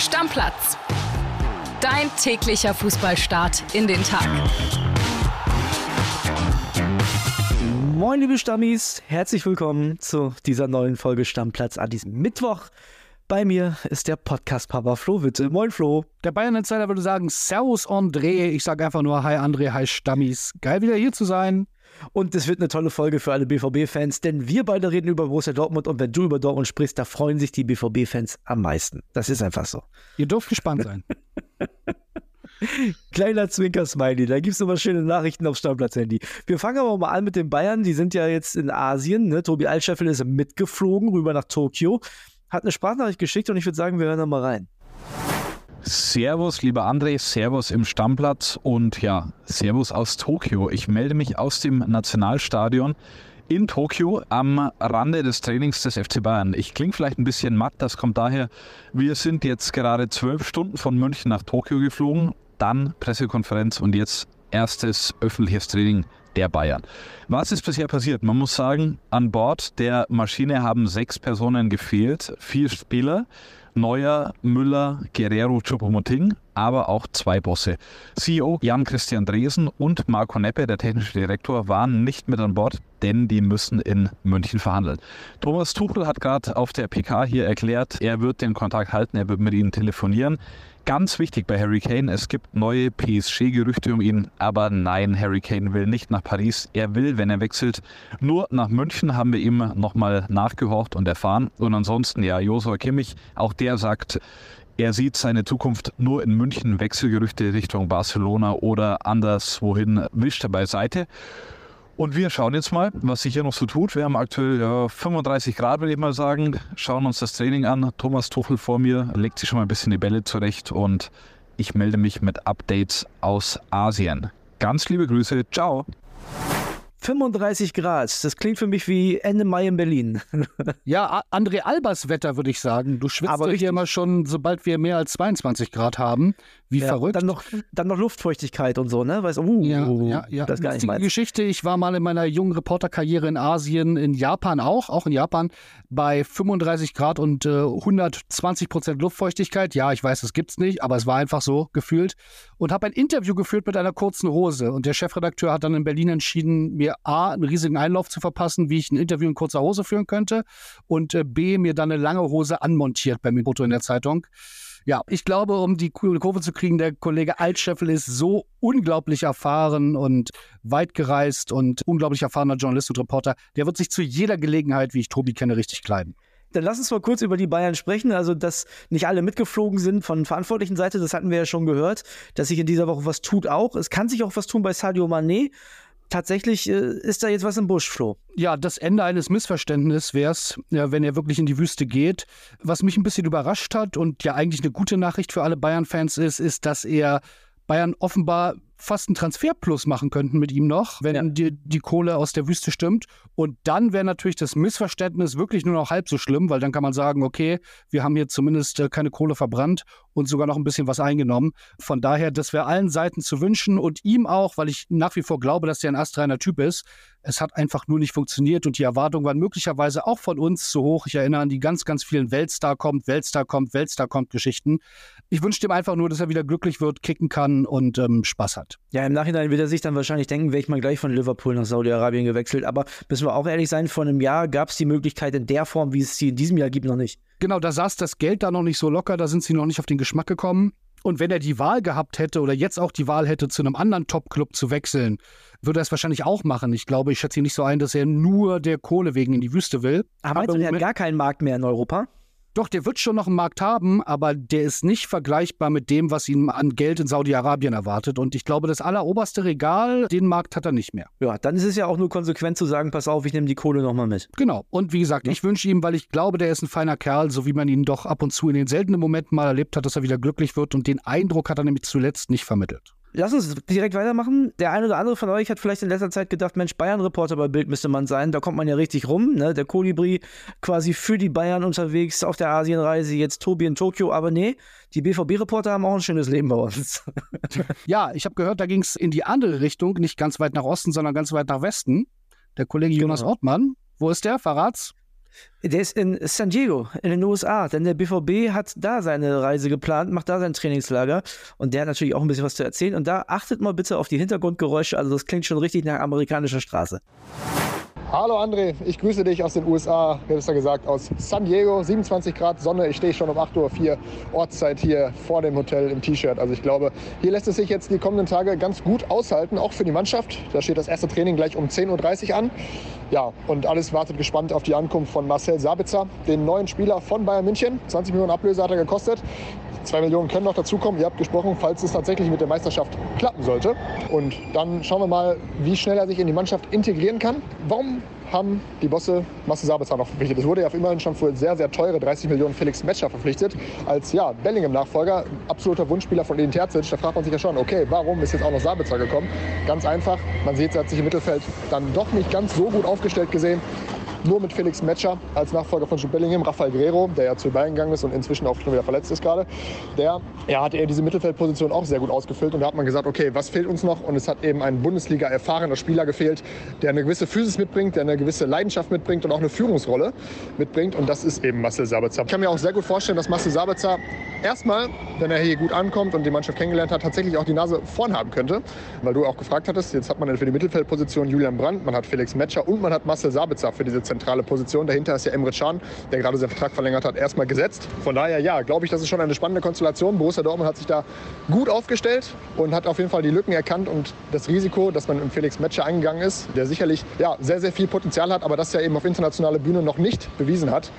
Stammplatz. Dein täglicher Fußballstart in den Tag. Moin, liebe Stammis, herzlich willkommen zu dieser neuen Folge Stammplatz an diesem Mittwoch. Bei mir ist der Podcast-Papa Flo Witte. Moin, Flo. Der Bayern-Insider würde sagen, Servus André. Ich sage einfach nur Hi André, Hi Stammis. Geil wieder hier zu sein. Und es wird eine tolle Folge für alle BVB-Fans, denn wir beide reden über Borussia Dortmund und wenn du über Dortmund sprichst, da freuen sich die BVB-Fans am meisten. Das ist einfach so. Ihr dürft gespannt sein. Kleiner Zwinker-Smiley, da gibt es immer schöne Nachrichten aufs Stammplatz-Handy. Wir fangen aber mal an mit den Bayern. Die sind ja jetzt in Asien. Ne? Tobi Altscheffel ist mitgeflogen rüber nach Tokio, hat eine Sprachnachricht geschickt und ich würde sagen, wir hören da mal rein. Servus, lieber André, Servus im Stammplatz und ja, Servus aus Tokio. Ich melde mich aus dem Nationalstadion in Tokio am Rande des Trainings des FC Bayern. Ich klinge vielleicht ein bisschen matt, das kommt daher, wir sind jetzt gerade zwölf Stunden von München nach Tokio geflogen, dann Pressekonferenz und jetzt erstes öffentliches Training der Bayern. Was ist bisher passiert? Man muss sagen, an Bord der Maschine haben sechs Personen gefehlt, vier Spieler. Neuer, Müller, Guerrero, Choupo-Moting, aber auch zwei Bosse. CEO Jan-Christian Dresen und Marco Neppe, der technische Direktor, waren nicht mit an Bord, denn die müssen in München verhandeln. Thomas Tuchel hat gerade auf der PK hier erklärt, er wird den Kontakt halten, er wird mit ihnen telefonieren. Ganz wichtig bei Harry Kane, es gibt neue PSG-Gerüchte um ihn, aber nein, Harry Kane will nicht nach Paris. Er will, wenn er wechselt, nur nach München, haben wir ihm nochmal nachgehorcht und erfahren. Und ansonsten, ja, Josua Kimmich, auch der sagt, er sieht seine Zukunft nur in München, Wechselgerüchte Richtung Barcelona oder anderswohin wischt er beiseite. Und wir schauen jetzt mal, was sich hier noch so tut. Wir haben aktuell ja, 35 Grad, würde ich mal sagen. Schauen uns das Training an. Thomas Tuchel vor mir legt sich schon mal ein bisschen die Bälle zurecht und ich melde mich mit Updates aus Asien. Ganz liebe Grüße. Ciao. 35 Grad, das klingt für mich wie Ende Mai in Berlin. ja, André Albers Wetter, würde ich sagen. Du schwitzt Aber hier immer schon, sobald wir mehr als 22 Grad haben. Wie ja, verrückt. Dann noch, dann noch Luftfeuchtigkeit und so, ne? Weißt, uh, ja, ja, ja. Das ist gar nicht die Geschichte, ich war mal in meiner jungen Reporterkarriere in Asien, in Japan auch, auch in Japan, bei 35 Grad und äh, 120 Prozent Luftfeuchtigkeit. Ja, ich weiß, das gibt's nicht, aber es war einfach so gefühlt. Und habe ein Interview geführt mit einer kurzen Hose. Und der Chefredakteur hat dann in Berlin entschieden, mir A, einen riesigen Einlauf zu verpassen, wie ich ein Interview in kurzer Hose führen könnte. Und äh, B, mir dann eine lange Hose anmontiert bei Foto in der Zeitung. Ja, ich glaube, um die Kurve zu kriegen, der Kollege Altscheffel ist so unglaublich erfahren und weit gereist und unglaublich erfahrener Journalist und Reporter. Der wird sich zu jeder Gelegenheit, wie ich Tobi kenne, richtig kleiden. Dann lass uns mal kurz über die Bayern sprechen. Also, dass nicht alle mitgeflogen sind von verantwortlichen Seite, das hatten wir ja schon gehört, dass sich in dieser Woche was tut auch. Es kann sich auch was tun bei Sadio Mané tatsächlich äh, ist da jetzt was im Busch, Flo. Ja, das Ende eines Missverständnisses wäre es, ja, wenn er wirklich in die Wüste geht. Was mich ein bisschen überrascht hat und ja eigentlich eine gute Nachricht für alle Bayern-Fans ist, ist, dass er Bayern offenbar fast einen Transferplus machen könnten mit ihm noch, wenn ja. die, die Kohle aus der Wüste stimmt. Und dann wäre natürlich das Missverständnis wirklich nur noch halb so schlimm, weil dann kann man sagen, okay, wir haben hier zumindest äh, keine Kohle verbrannt und sogar noch ein bisschen was eingenommen. Von daher, das wäre allen Seiten zu wünschen und ihm auch, weil ich nach wie vor glaube, dass er ein astreiner Typ ist. Es hat einfach nur nicht funktioniert und die Erwartungen waren möglicherweise auch von uns zu hoch. Ich erinnere an die ganz, ganz vielen Weltstar kommt, Weltstar kommt, Weltstar kommt Geschichten. Ich wünsche ihm einfach nur, dass er wieder glücklich wird, kicken kann und ähm, Spaß hat. Ja, im Nachhinein wird er sich dann wahrscheinlich denken, wäre ich mal gleich von Liverpool nach Saudi-Arabien gewechselt. Aber müssen wir auch ehrlich sein, vor einem Jahr gab es die Möglichkeit in der Form, wie es sie in diesem Jahr gibt, noch nicht. Genau, da saß das Geld da noch nicht so locker, da sind sie noch nicht auf den Geschmack gekommen. Und wenn er die Wahl gehabt hätte oder jetzt auch die Wahl hätte, zu einem anderen Top-Club zu wechseln, würde er es wahrscheinlich auch machen. Ich glaube, ich schätze ihn nicht so ein, dass er nur der Kohle wegen in die Wüste will. Aber, Aber er hat gar keinen Markt mehr in Europa? Doch, der wird schon noch einen Markt haben, aber der ist nicht vergleichbar mit dem, was ihn an Geld in Saudi-Arabien erwartet. Und ich glaube, das alleroberste Regal, den Markt hat er nicht mehr. Ja, dann ist es ja auch nur konsequent zu sagen, pass auf, ich nehme die Kohle nochmal mit. Genau. Und wie gesagt, ja. ich wünsche ihm, weil ich glaube, der ist ein feiner Kerl, so wie man ihn doch ab und zu in den seltenen Momenten mal erlebt hat, dass er wieder glücklich wird. Und den Eindruck hat er nämlich zuletzt nicht vermittelt. Lass uns direkt weitermachen. Der eine oder andere von euch hat vielleicht in letzter Zeit gedacht, Mensch, Bayern-Reporter bei Bild müsste man sein. Da kommt man ja richtig rum. Ne? Der Kolibri quasi für die Bayern unterwegs auf der Asienreise, jetzt Tobi in Tokio. Aber nee, die BVB-Reporter haben auch ein schönes Leben bei uns. ja, ich habe gehört, da ging es in die andere Richtung, nicht ganz weit nach Osten, sondern ganz weit nach Westen. Der Kollege genau. Jonas Ortmann, wo ist der? Verrat's? Der ist in San Diego, in den USA, denn der BVB hat da seine Reise geplant, macht da sein Trainingslager und der hat natürlich auch ein bisschen was zu erzählen. Und da achtet mal bitte auf die Hintergrundgeräusche, also das klingt schon richtig nach amerikanischer Straße. Hallo André, ich grüße dich aus den USA, besser gesagt aus San Diego, 27 Grad Sonne. Ich stehe schon um 8.04 Uhr Ortszeit hier vor dem Hotel im T-Shirt. Also ich glaube, hier lässt es sich jetzt die kommenden Tage ganz gut aushalten, auch für die Mannschaft. Da steht das erste Training gleich um 10.30 Uhr an. Ja, und alles wartet gespannt auf die Ankunft von Marcel Sabitzer, den neuen Spieler von Bayern München. 20 Millionen Ablöse hat er gekostet. Zwei Millionen können noch dazukommen. Ihr habt gesprochen, falls es tatsächlich mit der Meisterschaft klappen sollte. Und dann schauen wir mal, wie schnell er sich in die Mannschaft integrieren kann. Warum haben die Bosse Marcel Sabitzer noch verpflichtet. Es wurde ja auf immerhin schon für sehr, sehr teure 30 Millionen Felix Metscher verpflichtet. Als ja, Bellingham-Nachfolger, absoluter Wunschspieler von Edin Terzic. Da fragt man sich ja schon, okay, warum ist jetzt auch noch Sabitzer gekommen? Ganz einfach, man sieht, er hat sich im Mittelfeld dann doch nicht ganz so gut aufgestellt gesehen nur mit Felix Metscher als Nachfolger von Jude Bellingham, Rafael Guerrero, der ja zu Bayern gegangen ist und inzwischen auch schon wieder verletzt ist gerade, der ja, hat er diese Mittelfeldposition auch sehr gut ausgefüllt und da hat man gesagt, okay, was fehlt uns noch? Und es hat eben ein Bundesliga erfahrener Spieler gefehlt, der eine gewisse Physis mitbringt, der eine gewisse Leidenschaft mitbringt und auch eine Führungsrolle mitbringt und das ist eben Marcel Sabitzer. Ich kann mir auch sehr gut vorstellen, dass Marcel Sabitzer erstmal, wenn er hier gut ankommt und die Mannschaft kennengelernt hat, tatsächlich auch die Nase vorn haben könnte, weil du auch gefragt hattest, jetzt hat man für die Mittelfeldposition Julian Brandt, man hat Felix Metscher und man hat Marcel Sabitzer für diese zentrale Position. Dahinter ist ja Emre Can, der gerade seinen Vertrag verlängert hat, erstmal gesetzt. Von daher, ja, glaube ich, das ist schon eine spannende Konstellation. Borussia Dortmund hat sich da gut aufgestellt und hat auf jeden Fall die Lücken erkannt und das Risiko, das man im Felix Metscher eingegangen ist, der sicherlich ja, sehr, sehr viel Potenzial hat, aber das ja eben auf internationale Bühne noch nicht bewiesen hat.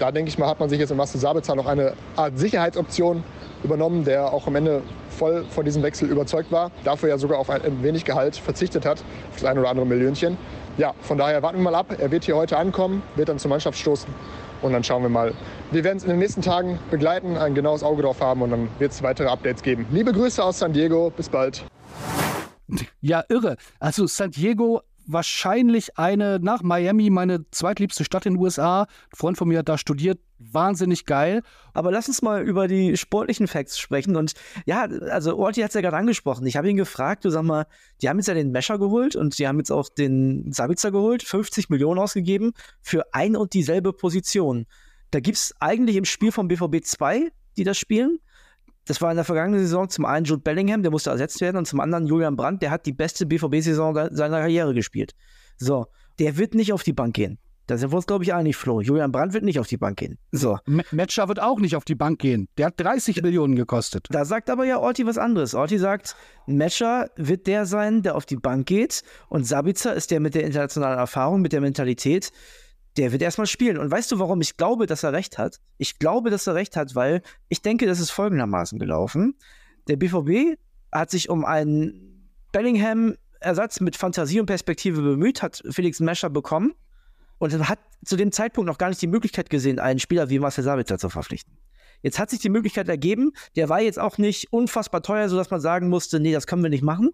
Da denke ich mal, hat man sich jetzt in Marcel Sabitzer noch eine Art Sicherheitsoption übernommen, der auch am Ende voll von diesem Wechsel überzeugt war, dafür ja sogar auf ein wenig Gehalt verzichtet hat, auf das ein oder andere Millionchen ja, von daher warten wir mal ab. Er wird hier heute ankommen, wird dann zur Mannschaft stoßen und dann schauen wir mal. Wir werden es in den nächsten Tagen begleiten, ein genaues Auge drauf haben und dann wird es weitere Updates geben. Liebe Grüße aus San Diego, bis bald. Ja, irre. Also San Diego wahrscheinlich eine, nach Miami, meine zweitliebste Stadt in den USA. Ein Freund von mir hat da studiert. Wahnsinnig geil. Aber lass uns mal über die sportlichen Facts sprechen. Und ja, also Orti hat es ja gerade angesprochen. Ich habe ihn gefragt, du sag mal, die haben jetzt ja den Mescher geholt und die haben jetzt auch den Sabitzer geholt, 50 Millionen ausgegeben für ein und dieselbe Position. Da gibt es eigentlich im Spiel vom BVB zwei, die das spielen. Das war in der vergangenen Saison zum einen Jude Bellingham, der musste ersetzt werden, und zum anderen Julian Brandt, der hat die beste BVB-Saison seiner Karriere gespielt. So, der wird nicht auf die Bank gehen. Da sind wir uns, glaube ich, einig, Flo. Julian Brandt wird nicht auf die Bank gehen. So. M Metscher wird auch nicht auf die Bank gehen. Der hat 30 Millionen gekostet. Da sagt aber ja Orti was anderes. Orti sagt, Metscher wird der sein, der auf die Bank geht. Und Sabitzer ist der mit der internationalen Erfahrung, mit der Mentalität der wird erstmal spielen. Und weißt du, warum ich glaube, dass er recht hat? Ich glaube, dass er recht hat, weil ich denke, das ist folgendermaßen gelaufen. Der BVB hat sich um einen Bellingham-Ersatz mit Fantasie und Perspektive bemüht, hat Felix Mescher bekommen und hat zu dem Zeitpunkt noch gar nicht die Möglichkeit gesehen, einen Spieler wie Marcel Sabitzer zu verpflichten. Jetzt hat sich die Möglichkeit ergeben, der war jetzt auch nicht unfassbar teuer, sodass man sagen musste, nee, das können wir nicht machen.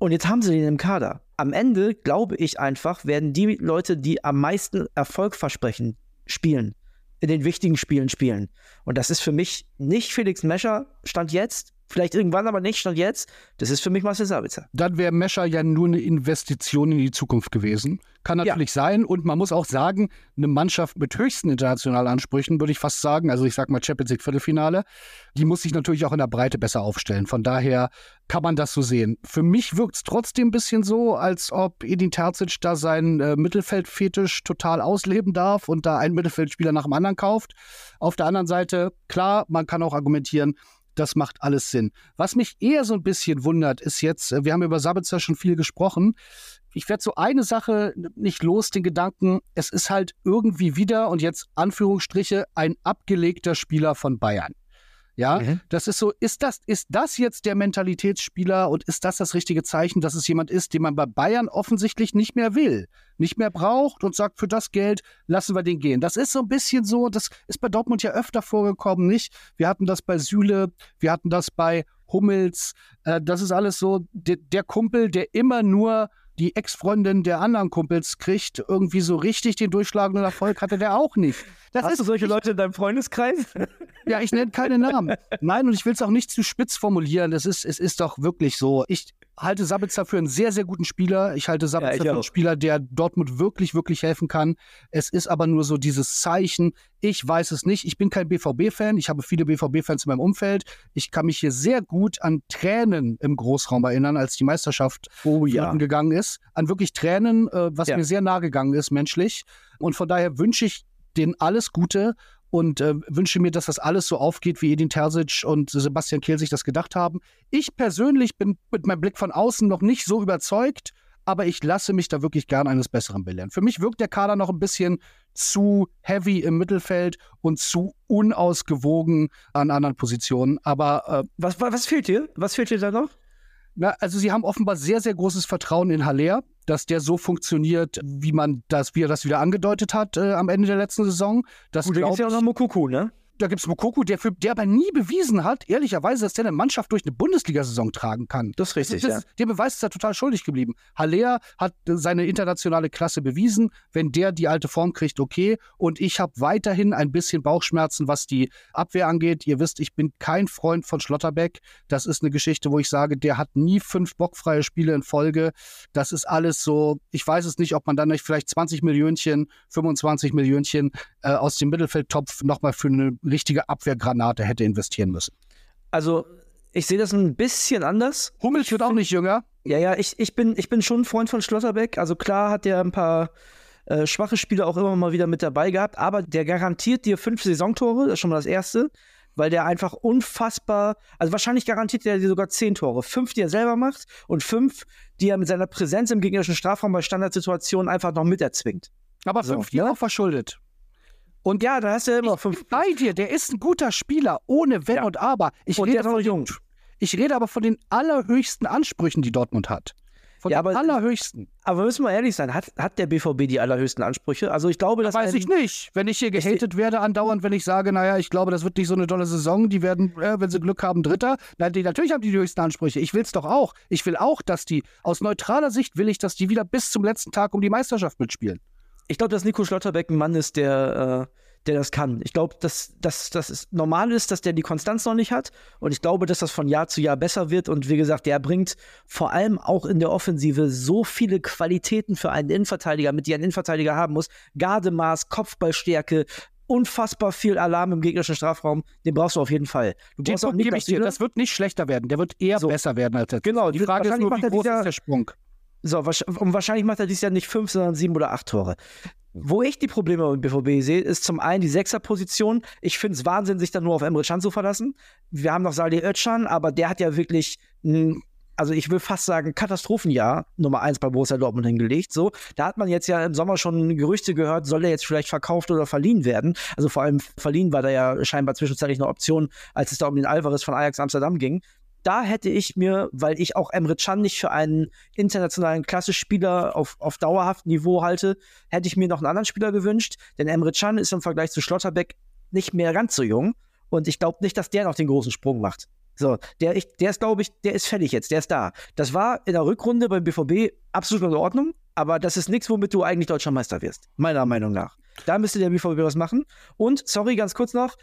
Und jetzt haben sie den im Kader. Am Ende, glaube ich einfach, werden die Leute, die am meisten Erfolg versprechen, spielen. In den wichtigen Spielen spielen. Und das ist für mich nicht Felix Mescher, Stand jetzt, Vielleicht irgendwann, aber nicht stand jetzt. Das ist für mich Marcel Sabitzer. Dann wäre Mescher ja nur eine Investition in die Zukunft gewesen. Kann natürlich ja. sein. Und man muss auch sagen, eine Mannschaft mit höchsten internationalen Ansprüchen, würde ich fast sagen, also ich sage mal Champions League Viertelfinale, die muss sich natürlich auch in der Breite besser aufstellen. Von daher kann man das so sehen. Für mich wirkt es trotzdem ein bisschen so, als ob Edin Terzic da seinen äh, Mittelfeldfetisch total ausleben darf und da einen Mittelfeldspieler nach dem anderen kauft. Auf der anderen Seite, klar, man kann auch argumentieren, das macht alles Sinn. Was mich eher so ein bisschen wundert, ist jetzt, äh, wir haben über Sabitzer schon viel gesprochen. Ich werde so eine Sache nicht los, den Gedanken, es ist halt irgendwie wieder und jetzt Anführungsstriche ein abgelegter Spieler von Bayern. Ja, mhm. das ist so, ist das, ist das jetzt der Mentalitätsspieler und ist das das richtige Zeichen, dass es jemand ist, den man bei Bayern offensichtlich nicht mehr will, nicht mehr braucht und sagt, für das Geld lassen wir den gehen. Das ist so ein bisschen so, das ist bei Dortmund ja öfter vorgekommen, nicht? Wir hatten das bei Süle, wir hatten das bei Hummels, äh, das ist alles so, der, der Kumpel, der immer nur die Ex-Freundin der anderen Kumpels kriegt, irgendwie so richtig den durchschlagenden Erfolg hatte der auch nicht. Das Hast ist, du solche ich, Leute in deinem Freundeskreis? Ja, ich nenne keine Namen. Nein, und ich will es auch nicht zu spitz formulieren. Das ist, es ist doch wirklich so. Ich halte Sabitzer für einen sehr, sehr guten Spieler. Ich halte Sabitzer ja, für einen Spieler, der Dortmund wirklich, wirklich helfen kann. Es ist aber nur so dieses Zeichen. Ich weiß es nicht. Ich bin kein BVB-Fan. Ich habe viele BVB-Fans in meinem Umfeld. Ich kann mich hier sehr gut an Tränen im Großraum erinnern, als die Meisterschaft oh, ja. gegangen ist. An wirklich Tränen, äh, was ja. mir sehr nahe gegangen ist, menschlich. Und von daher wünsche ich denen alles Gute und äh, wünsche mir, dass das alles so aufgeht, wie Edin Terzic und Sebastian Kehl sich das gedacht haben. Ich persönlich bin mit meinem Blick von außen noch nicht so überzeugt, aber ich lasse mich da wirklich gern eines Besseren belehren. Für mich wirkt der Kader noch ein bisschen zu heavy im Mittelfeld und zu unausgewogen an anderen Positionen. Aber äh, was, was fehlt dir? Was fehlt dir da noch? Na, also sie haben offenbar sehr, sehr großes Vertrauen in Haller dass der so funktioniert, wie man das, wie er das wieder angedeutet hat äh, am Ende der letzten Saison. Das Gut, da gibt ja auch noch Mokuku, ne? Da gibt es Mokoku, der, für, der aber nie bewiesen hat, ehrlicherweise, dass der eine Mannschaft durch eine Bundesliga-Saison tragen kann. Das ist richtig, das, das, ja. Der Beweis ist ja total schuldig geblieben. Haller hat seine internationale Klasse bewiesen. Wenn der die alte Form kriegt, okay. Und ich habe weiterhin ein bisschen Bauchschmerzen, was die Abwehr angeht. Ihr wisst, ich bin kein Freund von Schlotterbeck. Das ist eine Geschichte, wo ich sage, der hat nie fünf bockfreie Spiele in Folge. Das ist alles so, ich weiß es nicht, ob man dann nicht vielleicht 20 Millionchen, 25 Millionchen äh, aus dem Mittelfeldtopf nochmal für eine richtige Abwehrgranate hätte investieren müssen. Also, ich sehe das ein bisschen anders. Hummels wird auch nicht jünger. Ja, ja, ich, ich, bin, ich bin schon ein Freund von Schlotterbeck. Also klar hat er ein paar äh, schwache Spiele auch immer mal wieder mit dabei gehabt, aber der garantiert dir fünf Saisontore, das ist schon mal das Erste, weil der einfach unfassbar, also wahrscheinlich garantiert er dir sogar zehn Tore. Fünf, die er selber macht und fünf, die er mit seiner Präsenz im gegnerischen Strafraum bei Standardsituationen einfach noch miterzwingt. Aber fünf, so, die ne? auch verschuldet. Und ja, da hast du immer fünf. Bei dir, der ist ein guter Spieler, ohne Wenn ja. und Aber. Ich und rede, von, jung. ich rede aber von den allerhöchsten Ansprüchen, die Dortmund hat. Von ja, den allerhöchsten. Aber müssen wir ehrlich sein, hat, hat der BVB die allerhöchsten Ansprüche? Also ich glaube, das weiß ich nicht. Wenn ich hier gehatet werde andauernd, wenn ich sage, naja, ich glaube, das wird nicht so eine tolle Saison, die werden, äh, wenn sie Glück haben, Dritter. Nein, die, natürlich haben die die höchsten Ansprüche. Ich will es doch auch. Ich will auch, dass die, aus neutraler Sicht will ich, dass die wieder bis zum letzten Tag um die Meisterschaft mitspielen ich glaube, dass Nico Schlotterbeck ein Mann ist, der, äh, der das kann. Ich glaube, dass, dass, dass es normal ist, dass der die Konstanz noch nicht hat. Und ich glaube, dass das von Jahr zu Jahr besser wird. Und wie gesagt, der bringt vor allem auch in der Offensive so viele Qualitäten für einen Innenverteidiger, mit die ein Innenverteidiger haben muss. Gardemaß, Kopfballstärke, unfassbar viel Alarm im gegnerischen Strafraum. Den brauchst du auf jeden Fall. Du den auch nicht, ich dir. Das wird nicht schlechter werden. Der wird eher so. besser werden als jetzt. Genau. Die Frage ist nur, wie groß ist der Sprung? So, und wahrscheinlich macht er dieses Jahr nicht fünf, sondern sieben oder acht Tore. Wo ich die Probleme beim BVB sehe, ist zum einen die Sechserposition. Ich finde es Wahnsinn, sich dann nur auf Emre Can zu verlassen. Wir haben noch Salih Özcan, aber der hat ja wirklich ein, also ich will fast sagen, Katastrophenjahr Nummer eins bei Borussia Dortmund hingelegt. So, da hat man jetzt ja im Sommer schon Gerüchte gehört, soll er jetzt vielleicht verkauft oder verliehen werden. Also vor allem verliehen war da ja scheinbar zwischenzeitlich eine Option, als es da um den Alvarez von Ajax Amsterdam ging da hätte ich mir, weil ich auch Emre Can nicht für einen internationalen Klasse-Spieler auf, auf dauerhaftem Niveau halte, hätte ich mir noch einen anderen Spieler gewünscht. Denn Emre Can ist im Vergleich zu Schlotterbeck nicht mehr ganz so jung. Und ich glaube nicht, dass der noch den großen Sprung macht. So, der, ich, der ist, glaube ich, der ist fertig jetzt, der ist da. Das war in der Rückrunde beim BVB absolut in Ordnung, aber das ist nichts, womit du eigentlich deutscher Meister wirst, meiner Meinung nach. Da müsste der BVB was machen. Und, sorry, ganz kurz noch,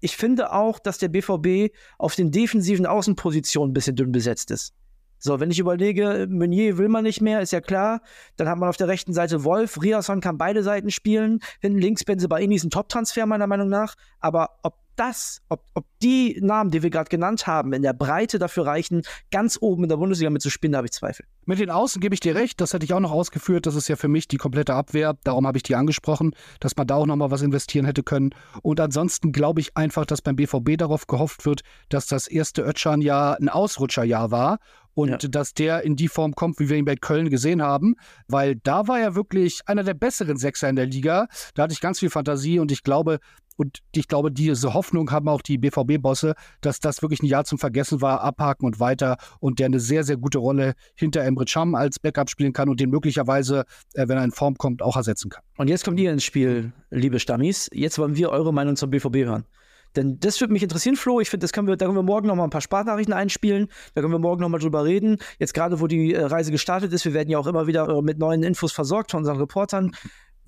ich finde auch, dass der BVB auf den defensiven Außenpositionen ein bisschen dünn besetzt ist. So, wenn ich überlege, Meunier will man nicht mehr, ist ja klar. Dann hat man auf der rechten Seite Wolf. Riasson kann beide Seiten spielen. Hinten links Benzebaini ist ein Top-Transfer, meiner Meinung nach. Aber ob das, ob, ob die Namen, die wir gerade genannt haben, in der Breite dafür reichen, ganz oben in der Bundesliga mitzuspielen, da habe ich Zweifel. Mit den Außen gebe ich dir recht, das hätte ich auch noch ausgeführt. Das ist ja für mich die komplette Abwehr. Darum habe ich die angesprochen, dass man da auch nochmal was investieren hätte können. Und ansonsten glaube ich einfach, dass beim BVB darauf gehofft wird, dass das erste Ötschan-Jahr ein Ausrutscherjahr war und ja. dass der in die Form kommt, wie wir ihn bei Köln gesehen haben, weil da war er wirklich einer der besseren Sechser in der Liga. Da hatte ich ganz viel Fantasie und ich glaube, und ich glaube, diese Hoffnung haben auch die BVB-Bosse, dass das wirklich ein Jahr zum Vergessen war, abhaken und weiter und der eine sehr, sehr gute Rolle hinter Emre Can als Backup spielen kann und den möglicherweise, äh, wenn er in Form kommt, auch ersetzen kann. Und jetzt kommt ihr ins Spiel, liebe Stammis. Jetzt wollen wir eure Meinung zum BVB hören. Denn das würde mich interessieren, Flo. Ich finde, das können wir, da können wir morgen noch mal ein paar Sprachnachrichten einspielen. Da können wir morgen noch mal drüber reden. Jetzt gerade, wo die äh, Reise gestartet ist, wir werden ja auch immer wieder äh, mit neuen Infos versorgt von unseren Reportern.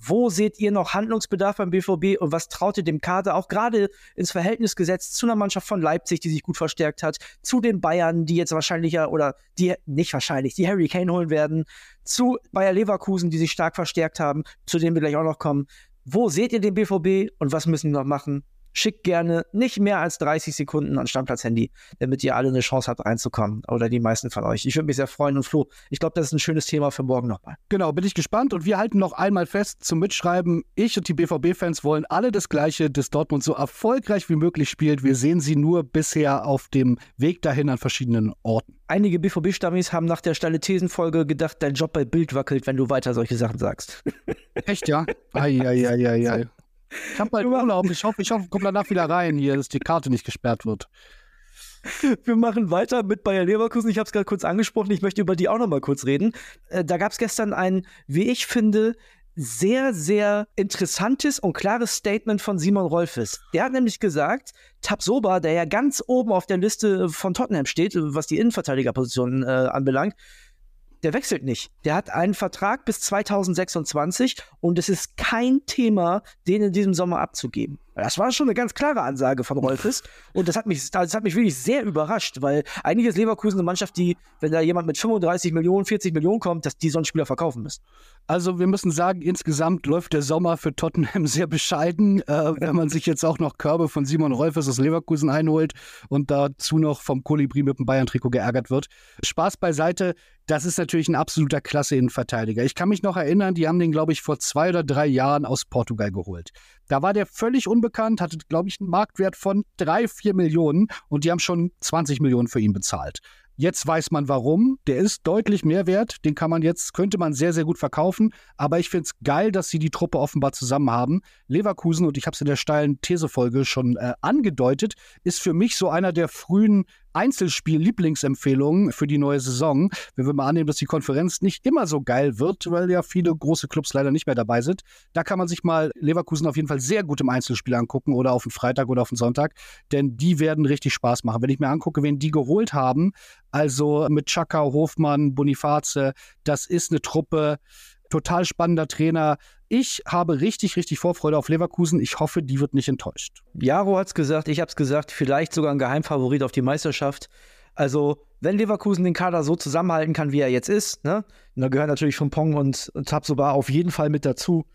Wo seht ihr noch Handlungsbedarf beim BVB und was traut ihr dem Kader auch gerade ins Verhältnis gesetzt zu einer Mannschaft von Leipzig, die sich gut verstärkt hat, zu den Bayern, die jetzt wahrscheinlich ja oder die nicht wahrscheinlich, die Harry Kane holen werden, zu Bayer Leverkusen, die sich stark verstärkt haben, zu denen wir gleich auch noch kommen. Wo seht ihr den BVB und was müssen wir noch machen? Schickt gerne nicht mehr als 30 Sekunden an Stammplatz-Handy, damit ihr alle eine Chance habt reinzukommen. Oder die meisten von euch. Ich würde mich sehr freuen. Und Flo, ich glaube, das ist ein schönes Thema für morgen nochmal. Genau, bin ich gespannt. Und wir halten noch einmal fest zum Mitschreiben. Ich und die BVB-Fans wollen alle das Gleiche, dass Dortmund so erfolgreich wie möglich spielt. Wir sehen sie nur bisher auf dem Weg dahin an verschiedenen Orten. Einige BVB-Stammis haben nach der steile Thesenfolge gedacht, dein Job bei Bild wackelt, wenn du weiter solche Sachen sagst. Echt, ja? Eieieiei. Ich habe bald Urlaub. Ich hoffe, ich hoffe, komm danach wieder rein hier, dass die Karte nicht gesperrt wird. Wir machen weiter mit Bayer Leverkusen. Ich habe es gerade kurz angesprochen. Ich möchte über die auch noch mal kurz reden. Äh, da gab es gestern ein, wie ich finde, sehr, sehr interessantes und klares Statement von Simon Rolfes. Der hat nämlich gesagt, Tabsoba, der ja ganz oben auf der Liste von Tottenham steht, was die Innenverteidigerposition äh, anbelangt, der wechselt nicht. Der hat einen Vertrag bis 2026 und es ist kein Thema, den in diesem Sommer abzugeben. Das war schon eine ganz klare Ansage von Rolfes. Und das hat mich, das hat mich wirklich sehr überrascht, weil eigentlich ist Leverkusen eine Mannschaft, die, wenn da jemand mit 35 Millionen, 40 Millionen kommt, dass die so einen Spieler verkaufen müssen. Also wir müssen sagen, insgesamt läuft der Sommer für Tottenham sehr bescheiden, äh, wenn man sich jetzt auch noch Körbe von Simon Rolfes aus Leverkusen einholt und dazu noch vom Kolibri mit dem Bayern-Trikot geärgert wird. Spaß beiseite, das ist natürlich ein absoluter Klasse-Innenverteidiger. Ich kann mich noch erinnern, die haben den, glaube ich, vor zwei oder drei Jahren aus Portugal geholt. Da war der völlig unbekannt, hatte, glaube ich, einen Marktwert von drei, vier Millionen und die haben schon 20 Millionen für ihn bezahlt. Jetzt weiß man warum. Der ist deutlich mehr wert. Den kann man jetzt, könnte man sehr, sehr gut verkaufen. Aber ich finde es geil, dass sie die Truppe offenbar zusammen haben. Leverkusen, und ich habe es in der steilen Thesefolge schon äh, angedeutet, ist für mich so einer der frühen Einzelspiel-Lieblingsempfehlungen für die neue Saison. Wenn wir mal annehmen, dass die Konferenz nicht immer so geil wird, weil ja viele große Clubs leider nicht mehr dabei sind. Da kann man sich mal Leverkusen auf jeden Fall sehr gut im Einzelspiel angucken oder auf den Freitag oder auf den Sonntag, denn die werden richtig Spaß machen. Wenn ich mir angucke, wen die geholt haben, also mit Chaka, Hofmann, Boniface, das ist eine Truppe, total spannender Trainer. Ich habe richtig, richtig Vorfreude auf Leverkusen. Ich hoffe, die wird nicht enttäuscht. Jaro hat es gesagt, ich habe es gesagt, vielleicht sogar ein Geheimfavorit auf die Meisterschaft. Also, wenn Leverkusen den Kader so zusammenhalten kann, wie er jetzt ist, ne, da gehören natürlich Pong und Tabsoba auf jeden Fall mit dazu,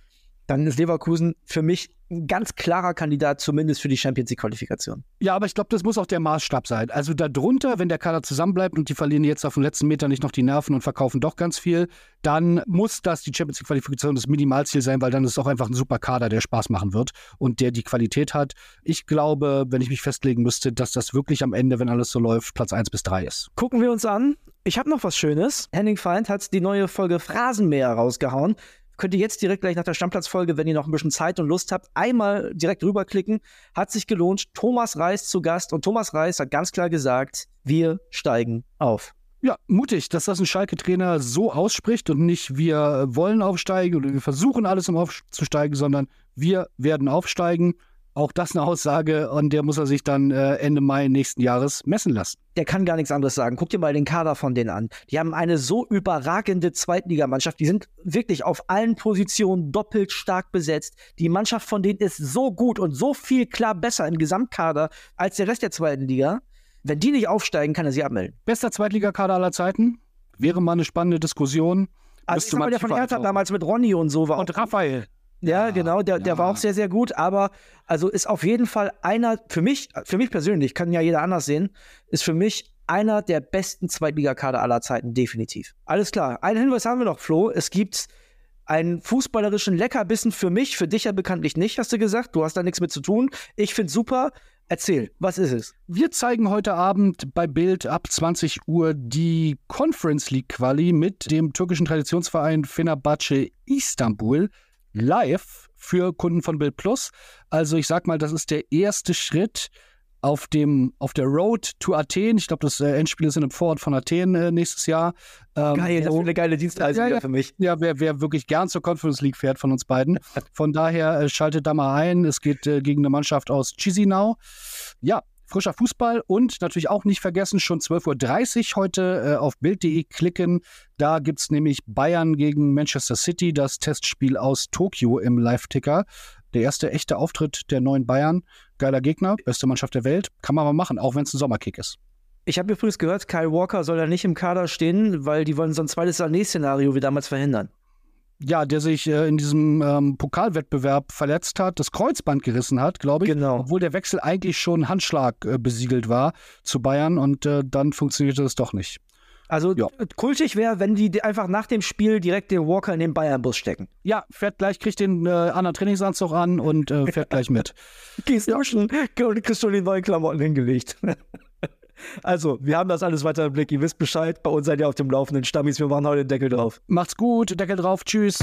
dann ist Leverkusen für mich ein ganz klarer Kandidat, zumindest für die Champions League-Qualifikation. Ja, aber ich glaube, das muss auch der Maßstab sein. Also darunter, wenn der Kader zusammenbleibt und die verlieren jetzt auf den letzten Meter nicht noch die Nerven und verkaufen doch ganz viel, dann muss das die Champions League-Qualifikation das Minimalziel sein, weil dann ist es auch einfach ein super Kader, der Spaß machen wird und der die Qualität hat. Ich glaube, wenn ich mich festlegen müsste, dass das wirklich am Ende, wenn alles so läuft, Platz 1 bis 3 ist. Gucken wir uns an. Ich habe noch was Schönes. Henning Feind hat die neue Folge Phrasenmäher rausgehauen könnt ihr jetzt direkt gleich nach der Stammplatzfolge, wenn ihr noch ein bisschen Zeit und Lust habt, einmal direkt rüberklicken. Hat sich gelohnt. Thomas Reis zu Gast und Thomas Reis hat ganz klar gesagt, wir steigen auf. Ja, mutig, dass das ein Schalke-Trainer so ausspricht und nicht wir wollen aufsteigen oder wir versuchen alles um aufzusteigen, sondern wir werden aufsteigen. Auch das eine Aussage, an der muss er sich dann äh, Ende Mai nächsten Jahres messen lassen. Der kann gar nichts anderes sagen. Guck dir mal den Kader von denen an. Die haben eine so überragende Zweitligamannschaft. Die sind wirklich auf allen Positionen doppelt stark besetzt. Die Mannschaft von denen ist so gut und so viel klar besser im Gesamtkader als der Rest der zweiten Liga. Wenn die nicht aufsteigen, kann er sie abmelden. Bester Zweitligakader aller Zeiten? Wäre mal eine spannende Diskussion. Also, ich der von Hertha damals mit Ronny und so war. Und Raphael. Ja, genau, der, der war auch sehr, sehr gut, aber also ist auf jeden Fall einer, für mich, für mich persönlich, kann ja jeder anders sehen, ist für mich einer der besten Zweitligakader aller Zeiten, definitiv. Alles klar. Einen Hinweis haben wir noch, Flo. Es gibt einen fußballerischen Leckerbissen für mich, für dich ja bekanntlich nicht, hast du gesagt. Du hast da nichts mit zu tun. Ich finde super. Erzähl, was ist es? Wir zeigen heute Abend bei Bild ab 20 Uhr die Conference League Quali mit dem türkischen Traditionsverein Fenerbahce Istanbul live für Kunden von Bild Plus. Also ich sag mal, das ist der erste Schritt auf dem auf der Road to Athen. Ich glaube, das äh, Endspiel ist in einem Vorort von Athen äh, nächstes Jahr. Ähm, Geil, das ist eine geile Dienstreise ja, ja, für mich. Ja, wer, wer wirklich gern zur Conference League fährt von uns beiden. Von daher äh, schaltet da mal ein. Es geht äh, gegen eine Mannschaft aus Chisinau. Ja, Frischer Fußball und natürlich auch nicht vergessen, schon 12.30 Uhr heute äh, auf Bild.de klicken. Da gibt es nämlich Bayern gegen Manchester City, das Testspiel aus Tokio im Live-Ticker. Der erste echte Auftritt der neuen Bayern. Geiler Gegner, beste Mannschaft der Welt. Kann man mal machen, auch wenn es ein Sommerkick ist. Ich habe übrigens gehört, Kyle Walker soll da nicht im Kader stehen, weil die wollen so ein zweites Sané-Szenario wie damals verhindern. Ja, der sich äh, in diesem ähm, Pokalwettbewerb verletzt hat, das Kreuzband gerissen hat, glaube ich. Genau. Obwohl der Wechsel eigentlich schon Handschlag äh, besiegelt war zu Bayern und äh, dann funktionierte es doch nicht. Also Ja. kultig wäre, wenn die einfach nach dem Spiel direkt den Walker in den Bayern-Bus stecken. Ja, fährt gleich, kriegt den äh, anderen Trainingsanzug an und äh, fährt gleich mit. Gehst duschen und kriegst schon die neuen Klamotten hingelegt. Also, wir haben das alles weiter im Blick. Ihr wisst Bescheid. Bei uns seid ihr auf dem laufenden Stammis. Wir machen heute den Deckel drauf. Macht's gut, Deckel drauf, tschüss.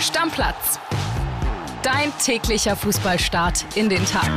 Stammplatz. Dein täglicher Fußballstart in den Tag.